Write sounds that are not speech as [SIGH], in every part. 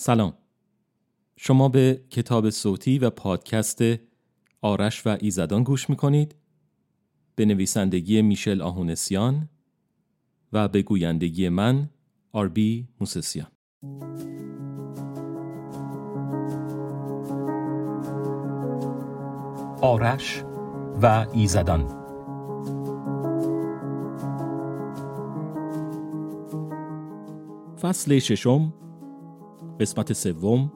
سلام. شما به کتاب صوتی و پادکست آرش و ایزدان گوش می‌کنید. به نویسندگی میشل آهونسیان و به گویندگی من آربی موسسیان. آرش و ایزدان. فصل ششم قسمت سوم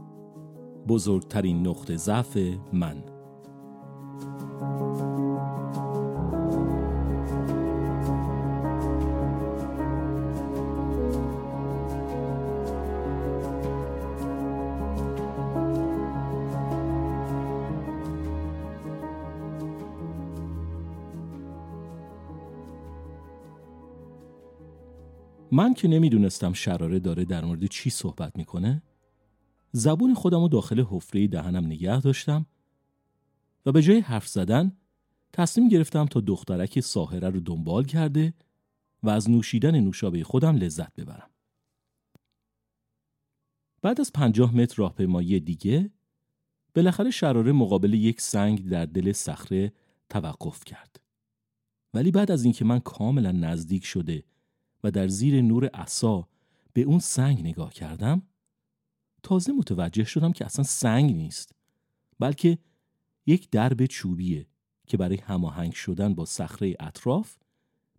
بزرگترین نقطه ضعف من. من که نمی‌دونستم شراره داره در مورد چی صحبت می‌کنه زبون خودم رو داخل حفره دهنم نگه داشتم و به جای حرف زدن تصمیم گرفتم تا دخترک ساهره رو دنبال کرده و از نوشیدن نوشابه خودم لذت ببرم. بعد از پنجاه متر راهپیمایی دیگه بالاخره شراره مقابل یک سنگ در دل صخره توقف کرد. ولی بعد از اینکه من کاملا نزدیک شده و در زیر نور عصا به اون سنگ نگاه کردم تازه متوجه شدم که اصلا سنگ نیست بلکه یک درب چوبیه که برای هماهنگ شدن با صخره اطراف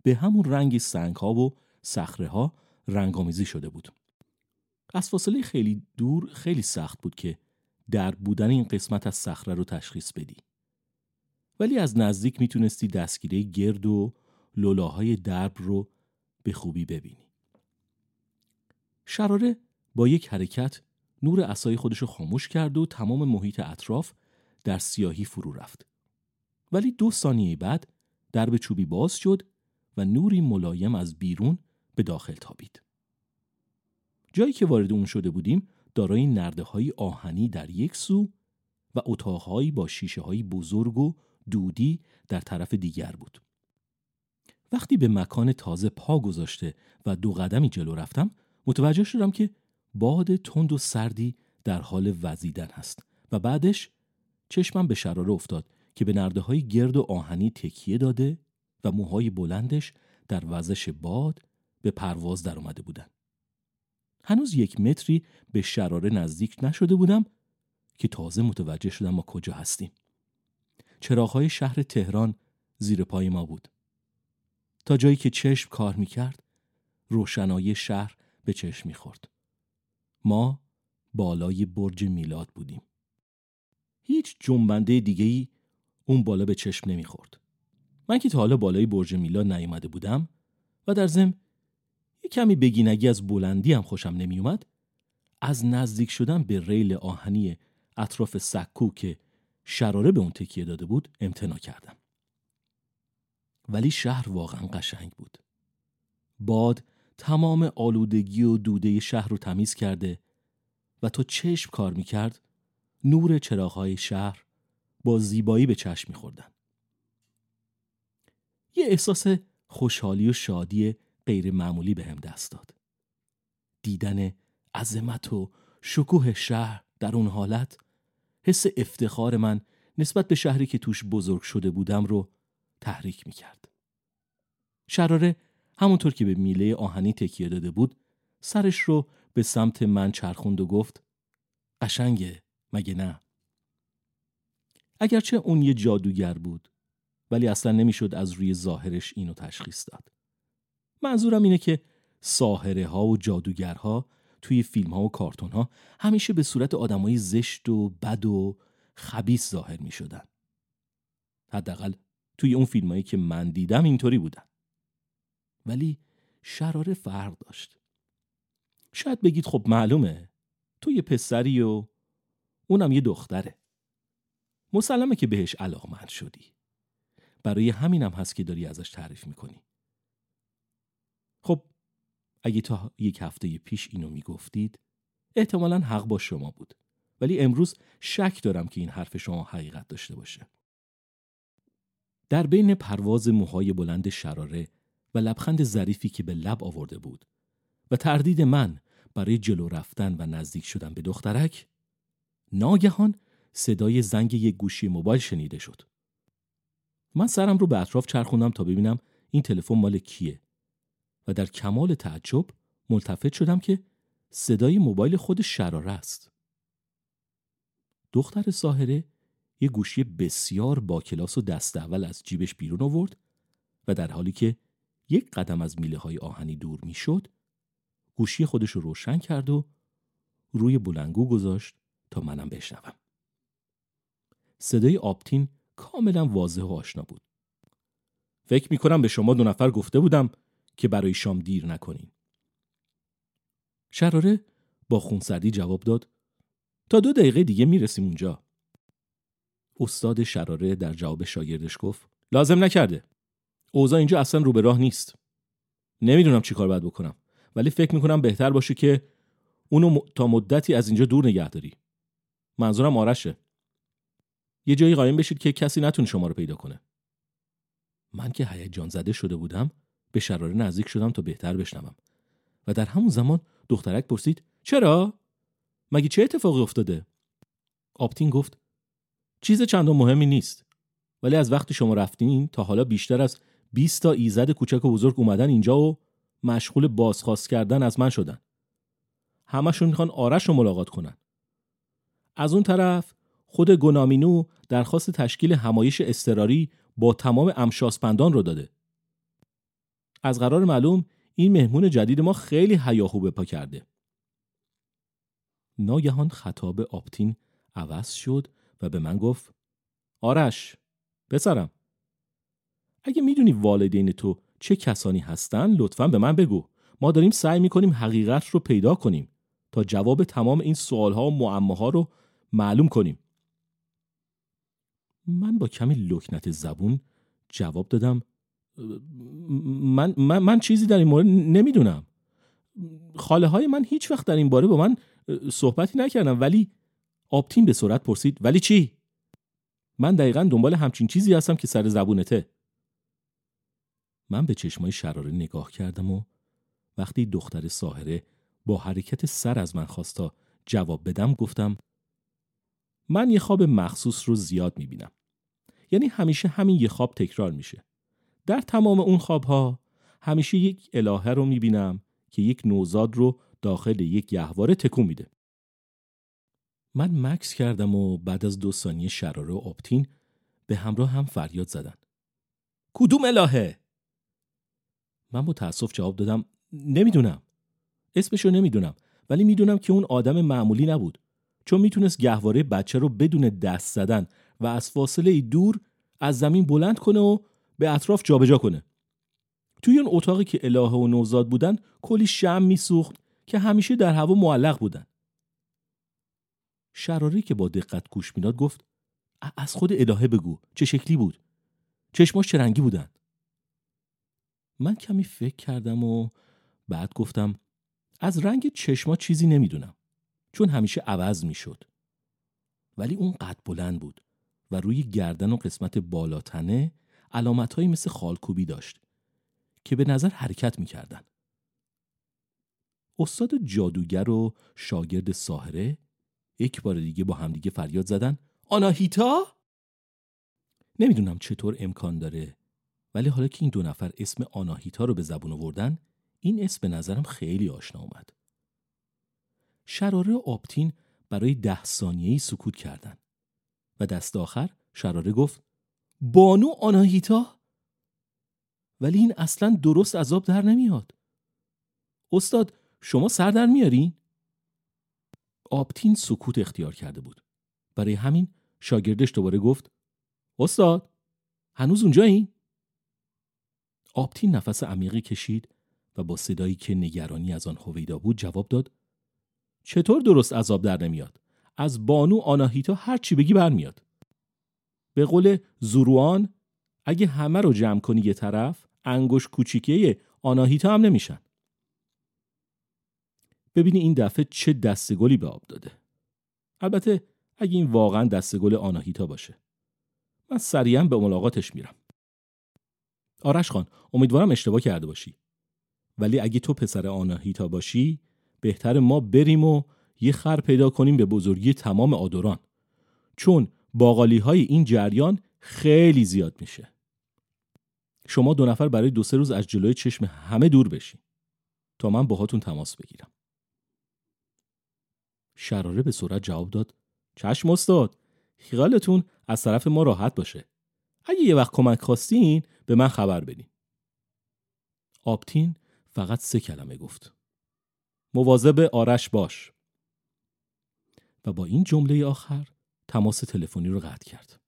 به همون رنگ سنگ ها و صخره ها رنگامیزی شده بود از فاصله خیلی دور خیلی سخت بود که درب بودن این قسمت از صخره رو تشخیص بدی ولی از نزدیک می‌تونستی دستگیره گرد و لولاهای درب رو به خوبی ببینی. شراره با یک حرکت نور اسای خودش رو خاموش کرد و تمام محیط اطراف در سیاهی فرو رفت. ولی دو ثانیه بعد درب چوبی باز شد و نوری ملایم از بیرون به داخل تابید. جایی که وارد اون شده بودیم دارای نرده های آهنی در یک سو و اتاقهایی با شیشه های بزرگ و دودی در طرف دیگر بود. وقتی به مکان تازه پا گذاشته و دو قدمی جلو رفتم متوجه شدم که باد تند و سردی در حال وزیدن هست و بعدش چشمم به شراره افتاد که به نرده های گرد و آهنی تکیه داده و موهای بلندش در وزش باد به پرواز در اومده بودن. هنوز یک متری به شراره نزدیک نشده بودم که تازه متوجه شدم ما کجا هستیم. چراغهای شهر تهران زیر پای ما بود. تا جایی که چشم کار می‌کرد روشنایی شهر به چشم می‌خورد. ما بالای برج میلاد بودیم. هیچ جنبنده دیگه ای اون بالا به چشم نمی‌خورد. من که تا حالا بالای برج میلاد نیومده بودم و در ضمن یه کمی بگینگی از بلندی هم خوشم نمیومد از نزدیک شدن به ریل آهنی اطراف سکو که شراره به اون تکیه داده بود امتنا کردم. ولی شهر واقعا قشنگ بود. باد تمام آلودگی و دوده شهر رو تمیز کرده و تا چشم کار می‌کرد نور چراغهای شهر با زیبایی به چشم میخوردن. یه احساس خوشحالی و شادی غیر معمولی به هم دست داد. دیدن عظمت و شکوه شهر در اون حالت حس افتخار من نسبت به شهری که توش بزرگ شده بودم رو تحریک می‌کرد. شراره همونطور که به میله آهنی تکیه داده بود سرش رو به سمت من چرخوند و گفت قشنگه مگه نه؟ اگرچه اون یه جادوگر بود ولی اصلا نمی‌شد از روی ظاهرش اینو تشخیص داد. منظورم اینه که ساهره ها و جادوگرها توی فیلم ها و کارتون ها همیشه به صورت آدمای زشت و بد و خبیس ظاهر می شدن. حداقل توی اون فیلمایی که من دیدم اینطوری بودن ولی شراره فرق داشت. شاید بگید خب معلومه تو یه پسری و اونم یه دختره. مسلمه که بهش علاقمند شدی. برای همینم هست که داری ازش تعریف می‌کنی. خب اگه تا یک هفته پیش اینو می‌گفتید احتمالا حق با شما بود. ولی امروز شک دارم که این حرف شما حقیقت داشته باشه. در بین پرواز موهای بلند شراره و لبخند ظریفی که به لب آورده بود و تردید من برای جلو رفتن و نزدیک شدن به دخترک ناگهان صدای زنگ یک گوشی موبایل شنیده شد. من سرم رو به اطراف چرخوندم تا ببینم این تلفن مال کیه و در کمال تعجب ملتفت شدم که صدای موبایل خود شراره است. دختر ساهره یه گوشی بسیار با کلاس و دست اول از جیبش بیرون آورد و در حالی که یک قدم از میله های آهنی دور می‌شد گوشی خودش رو روشن کرد و روی بلنگو گذاشت تا منم بشنوم. صدای آپتین کاملا واضح و آشنا بود. فکر می کنم به شما دو نفر گفته بودم که برای شام دیر نکنین. شراره با خونسردی جواب داد تا دو دقیقه دیگه می‌رسیم اونجا. استاد شراره در جواب شاگردش گفت لازم نکرده. اوضاع اینجا اصلا رو به راه نیست. نمی‌دونم چی کار باید بکنم ولی فکر می‌کنم بهتر باشه که اونو تا مدتی از اینجا دور نگه داری. منظورم آرشه. یه جایی قایم بشید که کسی نتونه شما رو پیدا کنه. من که هیجان زده شده بودم به شراره نزدیک شدم تا بهتر بشنوم و در همون زمان دخترک پرسید چرا؟ مگه چه اتفاقی افتاده؟ آپتین گفت چیز چندان مهمی نیست ولی از وقتی شما رفتین تا حالا بیشتر از 20 تا ایزد کوچک و بزرگ اومدن اینجا و مشغول بازخواست کردن از من شدن. همشون می‌خوان آرش رو ملاقات کنن. از اون طرف خود گنامینو درخواست تشکیل همایش استراری با تمام امشاسپندان رو داده. از قرار معلوم این مهمون جدید ما خیلی هیاهو به پا کرده. ناگهان خطاب آپتین عوض شد و به من گفت آرش پسرم اگه می‌دونی والدین تو چه کسانی هستن لطفا به من بگو. ما داریم سعی می‌کنیم حقیقت رو پیدا کنیم تا جواب تمام این سوالها و معماها رو معلوم کنیم. من با کمی لکنت زبون جواب دادم من, من, من چیزی در این مورد نمی‌دونم. خاله های من هیچ وقت در این باره با من صحبتی نکردم ولی آپتین به سرعت پرسید ولی چی؟ من دقیقا دنبال همچین چیزی هستم که سر زبونته. من به چشمای شراره نگاه کردم و وقتی دختر ساهره با حرکت سر از من خواستا جواب بدم گفتم من یه خواب مخصوص رو زیاد می‌بینم. یعنی همیشه همین یه خواب تکرار میشه. در تمام اون خوابها همیشه یک الهه رو می‌بینم که یک نوزاد رو داخل یک گهواره تکون میده. من مکس کردم و بعد از دو ثانیه شراره و آپتین به همراه هم فریاد زدن. کدوم الهه؟ من با تأسف جواب دادم نمی‌دونم. اسمشو نمی‌دونم ولی می‌دونم که اون آدم معمولی نبود. چون می‌تونست گهواره بچه رو بدون دست زدن و از فاصله دور از زمین بلند کنه و به اطراف جابجا کنه. توی اون اتاقی که الهه و نوزاد بودن کلی شم میسوخت که همیشه در هوا معلق بودن. شراری که با دقت گوش می‌داد گفت از خود الهه بگو چه شکلی بود؟ چشماش چه رنگی بودن. من کمی فکر کردم و بعد گفتم از رنگ چشما چیزی نمی‌دونم چون همیشه عوض می‌شد ولی اون قد بلند بود و روی گردن و قسمت بالاتنه علامتهایی مثل خالکوبی داشت که به نظر حرکت می‌کردن استاد جادوگر و شاگرد ساهره یک بار دیگه با همدیگه فریاد زدن آناهیتا؟ نمی‌دونم چطور امکان داره ولی حالا که این دو نفر اسم آناهیتا رو به زبون آوردن این اسم به نظرم خیلی آشنا اومد شراره و آپتین برای ده ثانیه‌ای سکوت کردند و دست آخر شراره گفت بانو آناهیتا ولی این اصلا درست عذاب در نمیاد استاد شما سر در میارین؟ آپتین سکوت اختیار کرده بود برای همین شاگردش دوباره گفت استاد هنوز اونجایی؟ آپتین نفس عمیقی کشید و با صدایی که نگرانی از آن هویدا بود جواب داد چطور درست عذاب در نمیاد؟ از بانو آناهیتا هر چی بگی برمیاد. به قول زوروان اگه همه رو جمع کنی یه طرف انگوش کوچیکه آناهیتا هم نمیشن. ببینی این دفعه چه دستگلی به آب داده. البته اگه این واقعا دستگل آناهیتا باشه. من سریعا به ملاقاتش میرم. آرش خان امیدوارم اشتباه کرده باشی. ولی اگه تو پسر آناهیتا باشی بهتر ما بریم و یه خر پیدا کنیم به بزرگی تمام آدوران. چون باقالی های این جریان خیلی زیاد میشه. شما دو نفر برای دو سه روز از جلوی چشم همه دور بشین. تا من باهاتون تماس بگیرم. شراره به سرعت جواب داد. چشم استاد خیالتون از طرف ما راحت باشه. اگه یه وقت کمک خواستین به من خبر بدین. آبتین فقط سه کلمه گفت. مواظب آرش باش. و با این جمله آخر تماس تلفنی رو قطع کرد.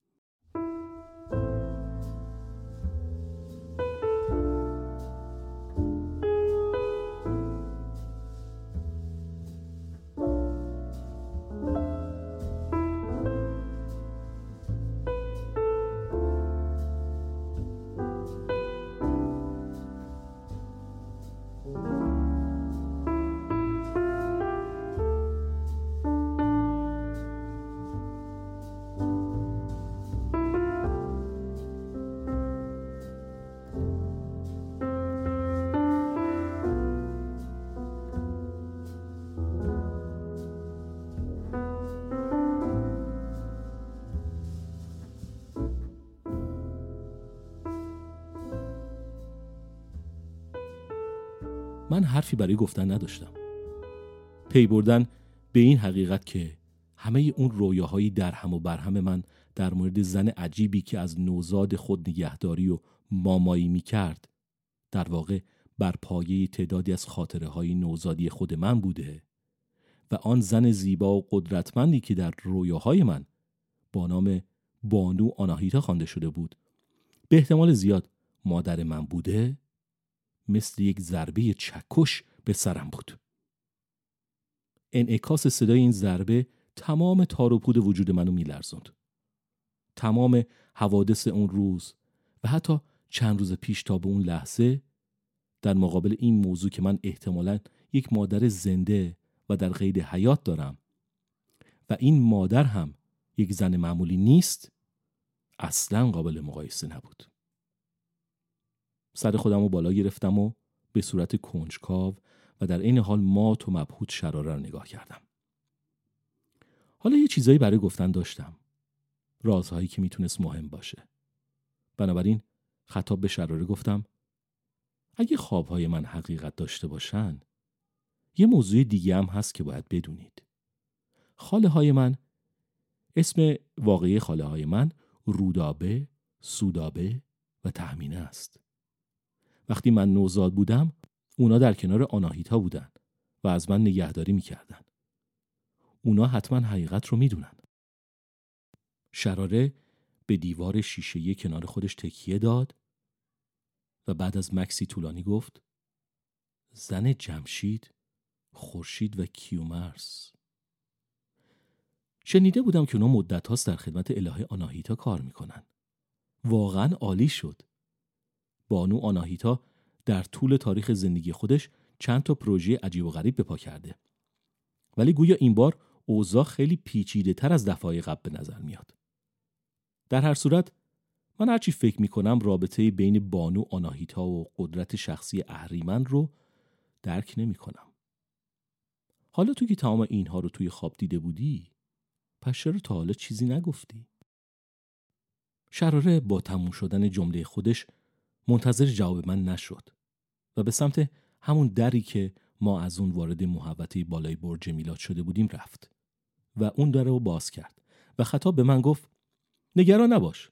من حرفی برای گفتن نداشتم. پی بردن به این حقیقت که همه اون رویاهایی در هم و برهم من در مورد زن عجیبی که از نوزاد خود نگهداری و مامایی می کرد در واقع بر پایه تعدادی از خاطره های نوزادی خود من بوده و آن زن زیبا و قدرتمندی که در رویاهای من با نام بانو آناهیتا خوانده شده بود به احتمال زیاد مادر من بوده؟ مثل یک ضربه چکش به سرم بود. انعکاس صدای این ضربه تمام تار و پود وجود منو میلرزوند. تمام حوادث اون روز و حتی چند روز پیش تا به اون لحظه در مقابل این موضوع که من احتمالا یک مادر زنده و در قید حیات دارم و این مادر هم یک زن معمولی نیست اصلا قابل مقایسه نبود. سر خودم رو بالا گرفتم و به صورت کنجکاو و در این حال مات و مبهوت شراره رو نگاه کردم. حالا یه چیزایی برای گفتن داشتم. رازهایی که می‌تونست مهم باشه. بنابراین خطاب به شراره گفتم اگه خوابهای من حقیقت داشته باشن یه موضوع دیگه هم هست که باید بدونید. خاله های من اسم واقعی خاله های من رودابه، سودابه و تهمینه است. وقتی من نوزاد بودم اونا در کنار آناهیتا بودن و از من نگهداری می‌کردن. اونا حتما حقیقت رو می‌دونن. شراره به دیوار شیشه کنار خودش تکیه داد و بعد از مکسی طولانی گفت زن جمشید خورشید و کیومرس شنیده بودم که اونا مدت هاست در خدمت الهه آناهیتا کار می‌کنن واقعا عالی شد بانو آناهیتا در طول تاریخ زندگی خودش چند تا پروژه عجیب و غریب به پا کرده ولی گویا این بار اوضاع خیلی پیچیده تر از دفعه قبل به نظر میاد در هر صورت من هرچی فکر می‌کنم رابطه بین بانو آناهیتا و قدرت شخصی اهریمن رو درک نمی‌کنم. حالا تو که تمام اینها رو توی خواب دیده بودی پس چرا تا حالا چیزی نگفتی؟ شراره با تموم شدن جمله خودش منتظر جواب من نشد و به سمت همون دری که ما از اون وارد محوطه بالای برج میلاد شده بودیم رفت و اون در رو باز کرد و خطاب به من گفت نگران نباش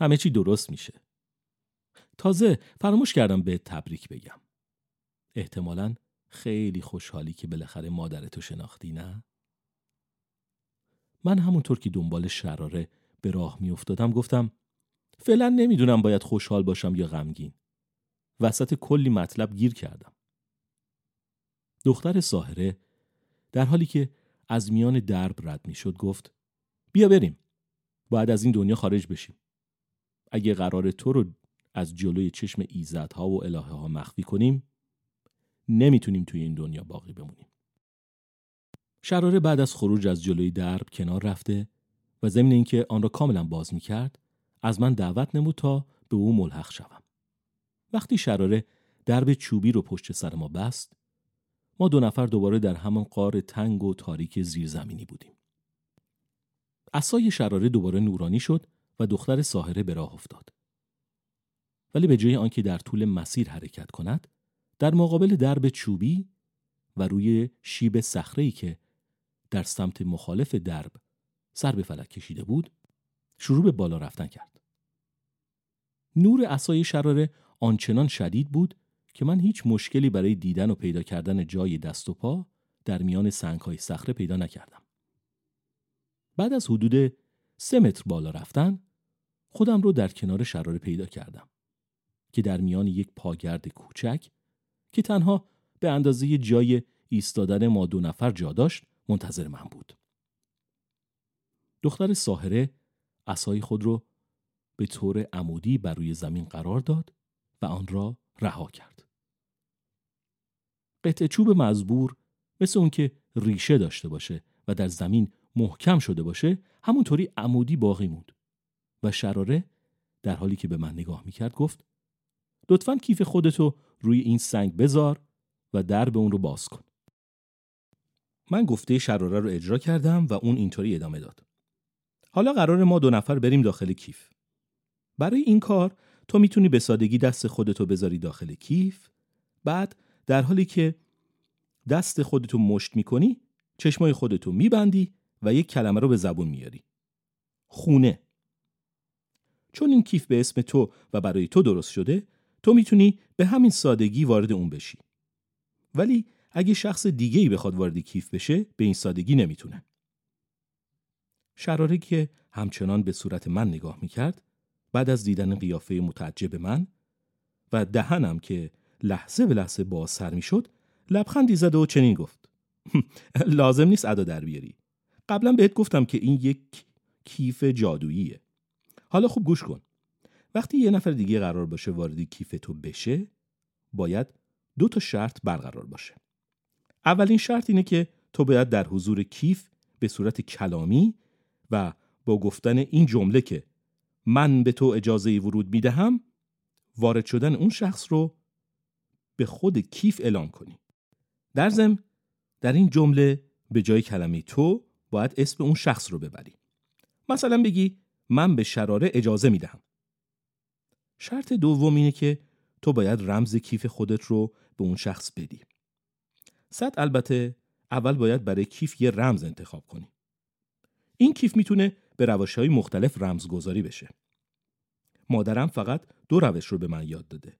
همه چی درست میشه تازه فراموش کردم به تبریک بگم احتمالا خیلی خوشحالی که بالاخره مادرتو شناختی نه؟ من همونطور که دنبال شراره به راه میافتادم گفتم فعلا نمی‌دونم باید خوشحال باشم یا غمگین. وسط کلی مطلب گیر کردم. دختر ساهره در حالی که از میان درب رد می‌شد گفت بیا بریم. باید از این دنیا خارج بشیم. اگه قرار تو رو از جلوی چشم ایزدها و الهه ها مخفی کنیم نمی‌تونیم توی این دنیا باقی بمونیم. شراره بعد از خروج از جلوی درب کنار رفته و ضمن اینکه آن را کاملا باز می‌کرد از من دعوت نمود تا به او ملحق شوم. وقتی شراره درب چوبی رو پشت سر ما بست ما دو نفر دوباره در همان قار تنگ و تاریک زیرزمینی بودیم. اسای شراره دوباره نورانی شد و دختر ساهره به راه افتاد. ولی به جای آنکه در طول مسیر حرکت کند، در مقابل درب چوبی و روی شیب صخره‌ای که در سمت مخالف درب سر به فلک کشیده بود، شروع به بالا رفتن کرد. نور اسای شراره آنچنان شدید بود که من هیچ مشکلی برای دیدن و پیدا کردن جای دست و پا در میان سنگهای صخره پیدا نکردم. بعد از حدود سه متر بالا رفتن خودم رو در کنار شراره پیدا کردم که در میان یک پاگرد کوچک که تنها به اندازه جای ایستادن ما دو نفر جا داشت منتظر من بود. دختر ساهره اسای خود رو به طور عمودی بر روی زمین قرار داد و آن را رها کرد. قطع چوب مزبور مثل اون که ریشه داشته باشه و در زمین محکم شده باشه همونطوری عمودی باقی موند و شراره در حالی که به من نگاه می‌کرد گفت لطفا کیف خودتو روی این سنگ بذار و در به اون رو باز کن. من گفته شراره رو اجرا کردم و اون اینطوری ادامه داد. حالا قرار ما دو نفر بریم داخل کیف. برای این کار تو می‌تونی به سادگی دست خودتو بذاری داخل کیف بعد در حالی که دست خودتو مشت می‌کنی چشمای خودتو میبندی و یک کلمه رو به زبون میاری. خونه چون این کیف به اسم تو و برای تو درست شده تو می‌تونی به همین سادگی وارد اون بشی. ولی اگه شخص دیگه ای بخواد وارد کیف بشه به این سادگی نمی‌تونه. شراره که همچنان به صورت من نگاه می‌کرد بعد از دیدن قیافه متعجب من و دهنم که لحظه به لحظه باز سر می‌شد لبخندی زد و چنین گفت. [LAUGHS] لازم نیست ادا در بیاری. قبلا بهت گفتم که این یک کیف جادوییه. حالا خوب گوش کن. وقتی یه نفر دیگه قرار باشه وارد کیف تو بشه باید دو تا شرط برقرار باشه. اولین شرط اینه که تو باید در حضور کیف به صورت کلامی و با گفتن این جمله که من به تو اجازه ورود می‌دهم وارد شدن اون شخص رو به خود کیف اعلام کنی. در ضمن در این جمله به جای کلمه تو باید اسم اون شخص رو ببری. مثلا بگی من به شراره اجازه می‌دهم. شرط دوم اینه که تو باید رمز کیف خودت رو به اون شخص بدی. صد البته اول باید برای کیف یه رمز انتخاب کنی. این کیف می‌تونه به روش های مختلف رمزگذاری بشه. مادرم فقط دو روش رو به من یاد داده.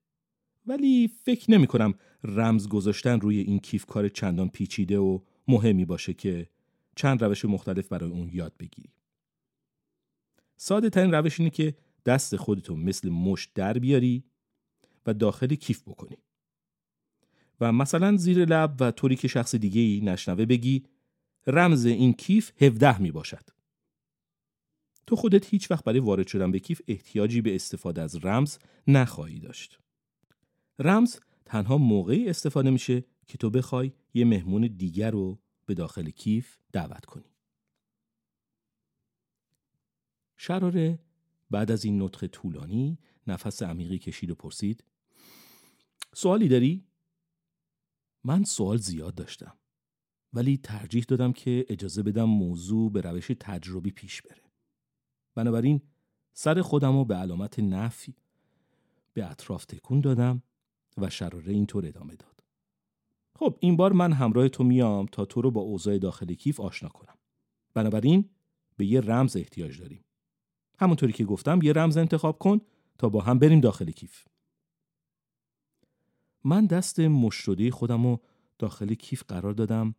ولی فکر نمی کنم رمز گذاشتن روی این کیف کار چندان پیچیده و مهمی باشه که چند روش مختلف برای اون یاد بگیری. ساده ترین روش اینه که دست خودتو مثل مشت در بیاری و داخل کیف بکنی. و مثلا زیر لب و طوری که شخص دیگه ای نشنوه بگی رمز این کیف 17 می باشد. تو خودت هیچ وقت برای وارد شدن به کیف احتیاجی به استفاده از رمز نخواهی داشت. رمز تنها موقعی استفاده میشه که تو بخوای یه مهمون دیگر رو به داخل کیف دعوت کنی. شراره بعد از این نطق طولانی نفس عمیقی کشید و پرسید سوالی داری؟ من سوال زیاد داشتم ولی ترجیح دادم که اجازه بدم موضوع به روش تجربی پیش بره. بنابراین سر خودم رو به علامت نفی به اطراف تکون دادم و شراره اینطور ادامه داد. خب این بار من همراه تو میام تا تو رو با اوضاع داخل کیف آشنا کنم. بنابراین به یه رمز احتیاج داریم. همونطوری که گفتم یه رمز انتخاب کن تا با هم بریم داخل کیف. من دست مشروده خودم رو داخل کیف قرار دادم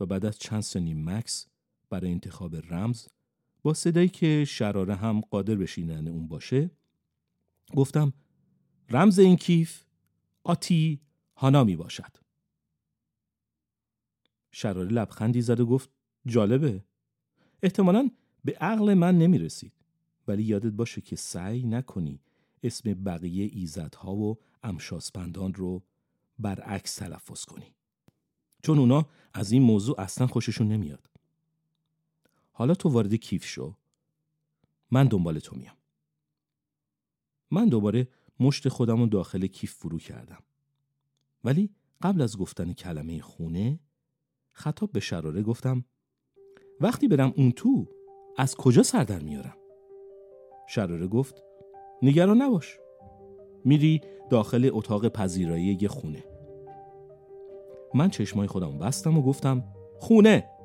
و بعد از چند ثانیه مکس برای انتخاب رمز با صدایی که شراره هم قادر به اون باشه گفتم رمز این کیف آتی هانا می باشد. شراره لبخندی زد و گفت جالبه. احتمالا به عقل من نمی رسید ولی یادت باشه که سعی نکنی اسم بقیه ایزدها و امشاسپندان رو برعکس تلفظ کنی. چون اونا از این موضوع اصلا خوششون نمیاد. حالا تو وارد کیف شو. من دنبال تو میام. من دوباره مشت خودم رو داخل کیف فرو کردم. ولی قبل از گفتن کلمه خونه خطاب به شراره گفتم وقتی برم اون تو از کجا سر در میارم؟ شراره گفت نگران نباش. میری داخل اتاق پذیرایی یه خونه. من چشمای خودم بستم و گفتم خونه!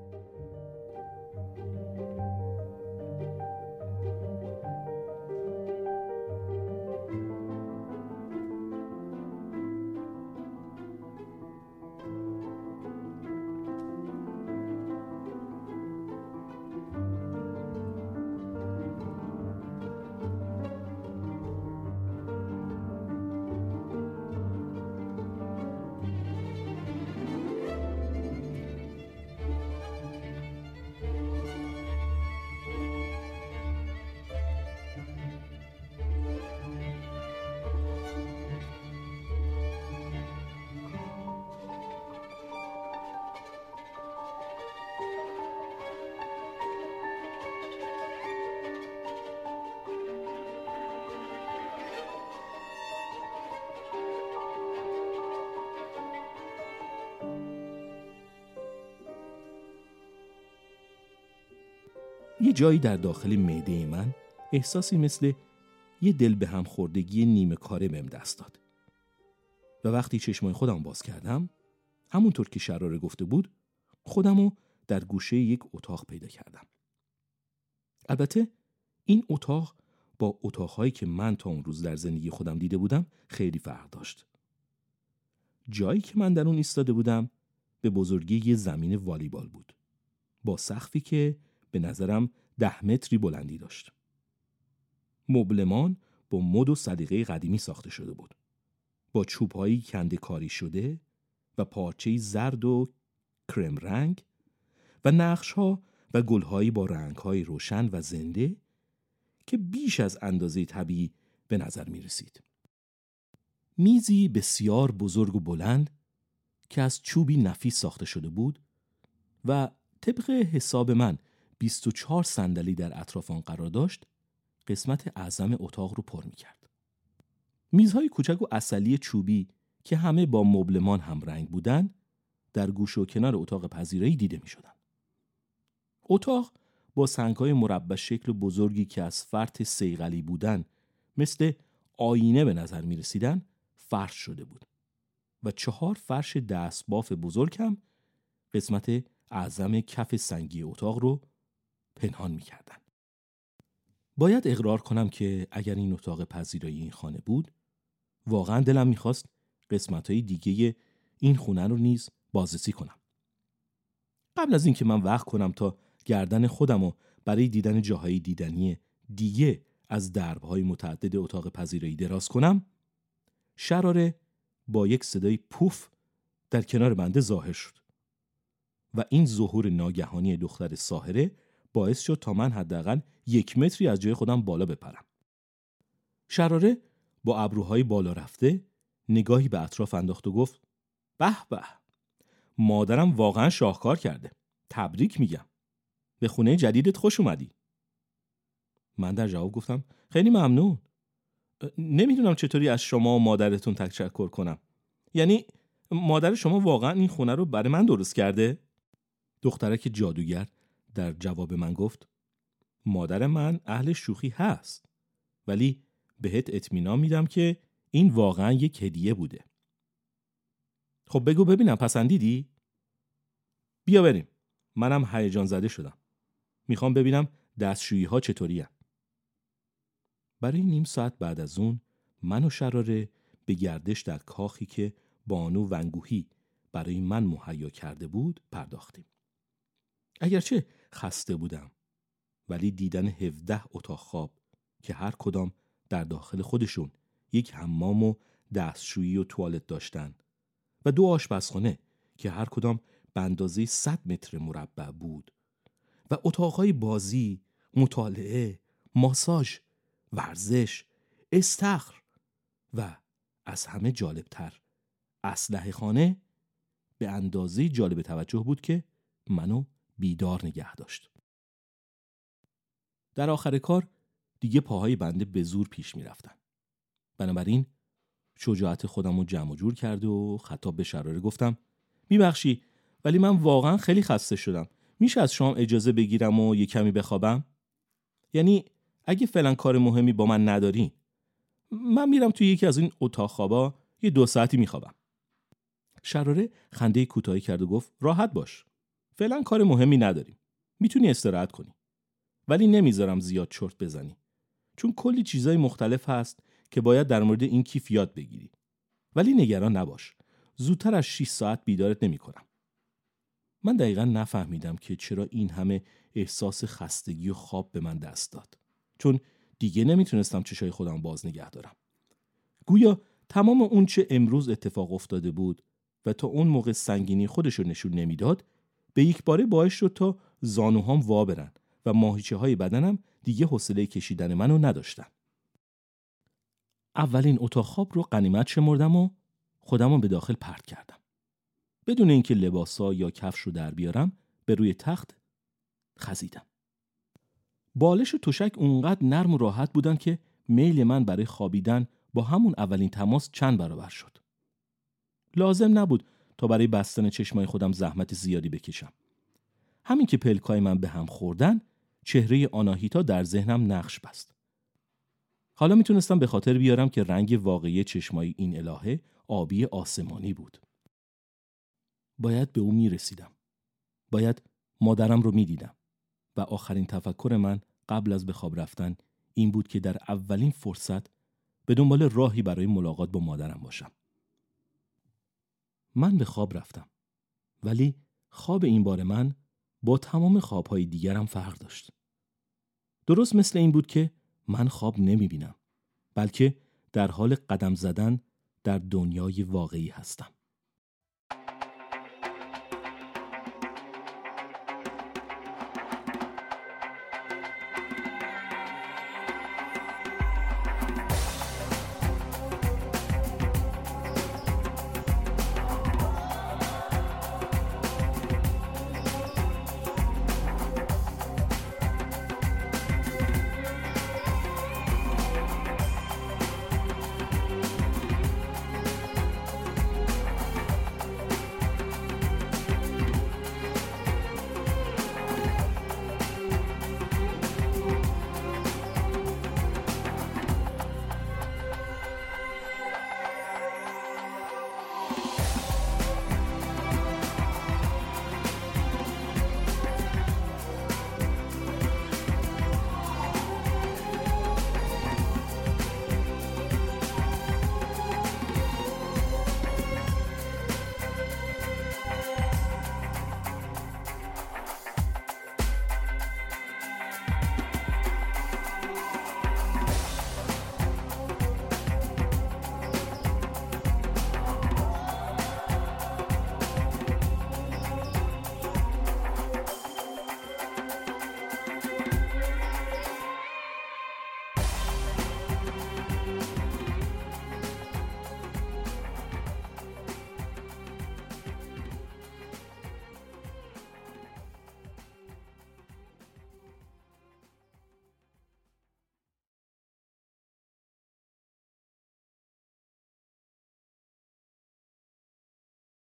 یه جایی در داخل معده من احساسی مثل یه دل به هم خوردگی نیمه کاره بهم دست داد. و وقتی چشمای خودم باز کردم همونطور که شراره گفته بود خودمو در گوشه یک اتاق پیدا کردم. البته این اتاق با اتاقهایی که من تا اون روز در زندگی خودم دیده بودم خیلی فرق داشت. جایی که من در اون ایستاده بودم به بزرگی یه زمین والیبال بود. با سقفی که به نظرم ده متری بلندی داشت. مبلمان با مد و صدیقه قدیمی ساخته شده بود. با چوبهایی کنده کاری شده و پارچه زرد و کرم رنگ و نقشها و گلهایی با رنگهای روشن و زنده که بیش از اندازه طبیعی به نظر می رسید. میزی بسیار بزرگ و بلند که از چوبی نفیس ساخته شده بود و طبق حساب من 24 صندلی در اطراف آن قرار داشت قسمت اعظم اتاق رو پر می کرد. میزهای کوچک و اصلی چوبی که همه با مبلمان هم رنگ بودن در گوش و کنار اتاق پذیرایی دیده می شدن. اتاق با سنگهای مربع شکل بزرگی که از فرط سیغلی بودن مثل آینه به نظر می رسیدن فرش شده بود و چهار فرش دستباف بزرگ هم قسمت اعظم کف سنگی اتاق رو پنهان می‌کردن. باید اقرار کنم که اگر این اتاق پذیرایی این خانه بود واقعا دلم می‌خواست قسمت های دیگه این خونه رو نیز بازرسی کنم. قبل از اینکه من وقت کنم تا گردن خودم رو برای دیدن جاهای دیدنی دیگه از دربهای متعدد اتاق پذیرایی دراز کنم شراره با یک صدای پوف در کنار بنده ظاهر شد و این ظهور ناگهانی دختر ساهره باعث شد تا من حداقل یک متری از جای خودم بالا بپرم. شراره با ابروهای بالا رفته نگاهی به اطراف انداخت و گفت به به مادرم واقعا شاهکار کرده. تبریک میگم. به خونه جدیدت خوش اومدی. من در جواب گفتم خیلی ممنون. نمی‌دونم چطوری از شما و مادرتون تشکر کنم. یعنی مادر شما واقعا این خونه رو برای من درست کرده؟ دخترک جادوگر در جواب من گفت مادر من اهل شوخی هست ولی بهت اطمینان میدم که این واقعا یک هدیه بوده خب بگو ببینم پسندیدی؟ بیا بریم منم هیجان زده شدم می‌خوام ببینم دستشویی ها چطوری برای نیم ساعت بعد از اون من و شراره به گردش در کاخی که بانو ونگوهی برای من مهیا کرده بود پرداختیم. اگرچه خسته بودم. ولی دیدن هفده اتاق خواب که هر کدام در داخل خودشون یک حمام و دستشویی و توالت داشتن و دو آشپزخانه که هر کدام به اندازه 100 متر مربع بود و اتاقهای بازی، مطالعه، ماساژ، ورزش، استخر و از همه جالبتر اسلحه خانه به اندازه جالب توجه بود که منو بیدار نگه داشت. در آخر کار دیگه پاهای بنده به زور پیش می رفتن. بنابراین شجاعت خودم رو جمع جور کرد و خطاب به شراره گفتم میبخشی ولی من واقعا خیلی خسته شدم میشه از شما اجازه بگیرم و یه کمی بخوابم یعنی اگه فعلا کار مهمی با من ندارین من میرم توی یکی از این اتاق خوابا یه دو ساعتی میخوابم شراره خنده کوتاهی کرد و گفت راحت باش فعلا کار مهمی نداریم. می‌تونی استراحت کنی. ولی نمی‌ذارم زیاد چرت بزنی. چون کلی چیزای مختلف هست که باید در مورد این کیف یاد بگیری. ولی نگران نباش. زودتر از 6 ساعت بیدارت نمی‌کنم. من دقیقا نفهمیدم که چرا این همه احساس خستگی و خواب به من دست داد. چون دیگه نمی‌تونستم چشای خودم باز نگه دارم. گویا تمام اون چه امروز اتفاق افتاده بود و تا اون موقع سنگینی خودش رو نشون نمی‌داد به یک باره باعث شد تا زانوهام وا برن و ماهیچه های بدنم دیگه حوصله کشیدن منو نداشتن. اولین اتاق خواب رو قنیمت شمردم و خودم به داخل پرت کردم. بدون اینکه لباسا یا کفش رو در بیارم به روی تخت خزیدم. بالش و تشک اونقدر نرم و راحت بودن که میل من برای خوابیدن با همون اولین تماس چند برابر شد. لازم نبود تا برای بستن چشمای خودم زحمت زیادی بکشم. همین که پلکای من به هم خوردن چهره آناهیتا در ذهنم نقش بست. حالا می‌تونستم به خاطر بیارم که رنگ واقعی چشمای این الهه آبی آسمانی بود. باید به او می‌رسیدم. باید مادرم رو می‌دیدم. و آخرین تفکر من قبل از به خواب رفتن این بود که در اولین فرصت به دنبال راهی برای ملاقات با مادرم باشم. من به خواب رفتم. ولی خواب این بار من با تمام خوابهای دیگرم فرق داشت. درست مثل این بود که من خواب نمی بینم بلکه در حال قدم زدن در دنیای واقعی هستم.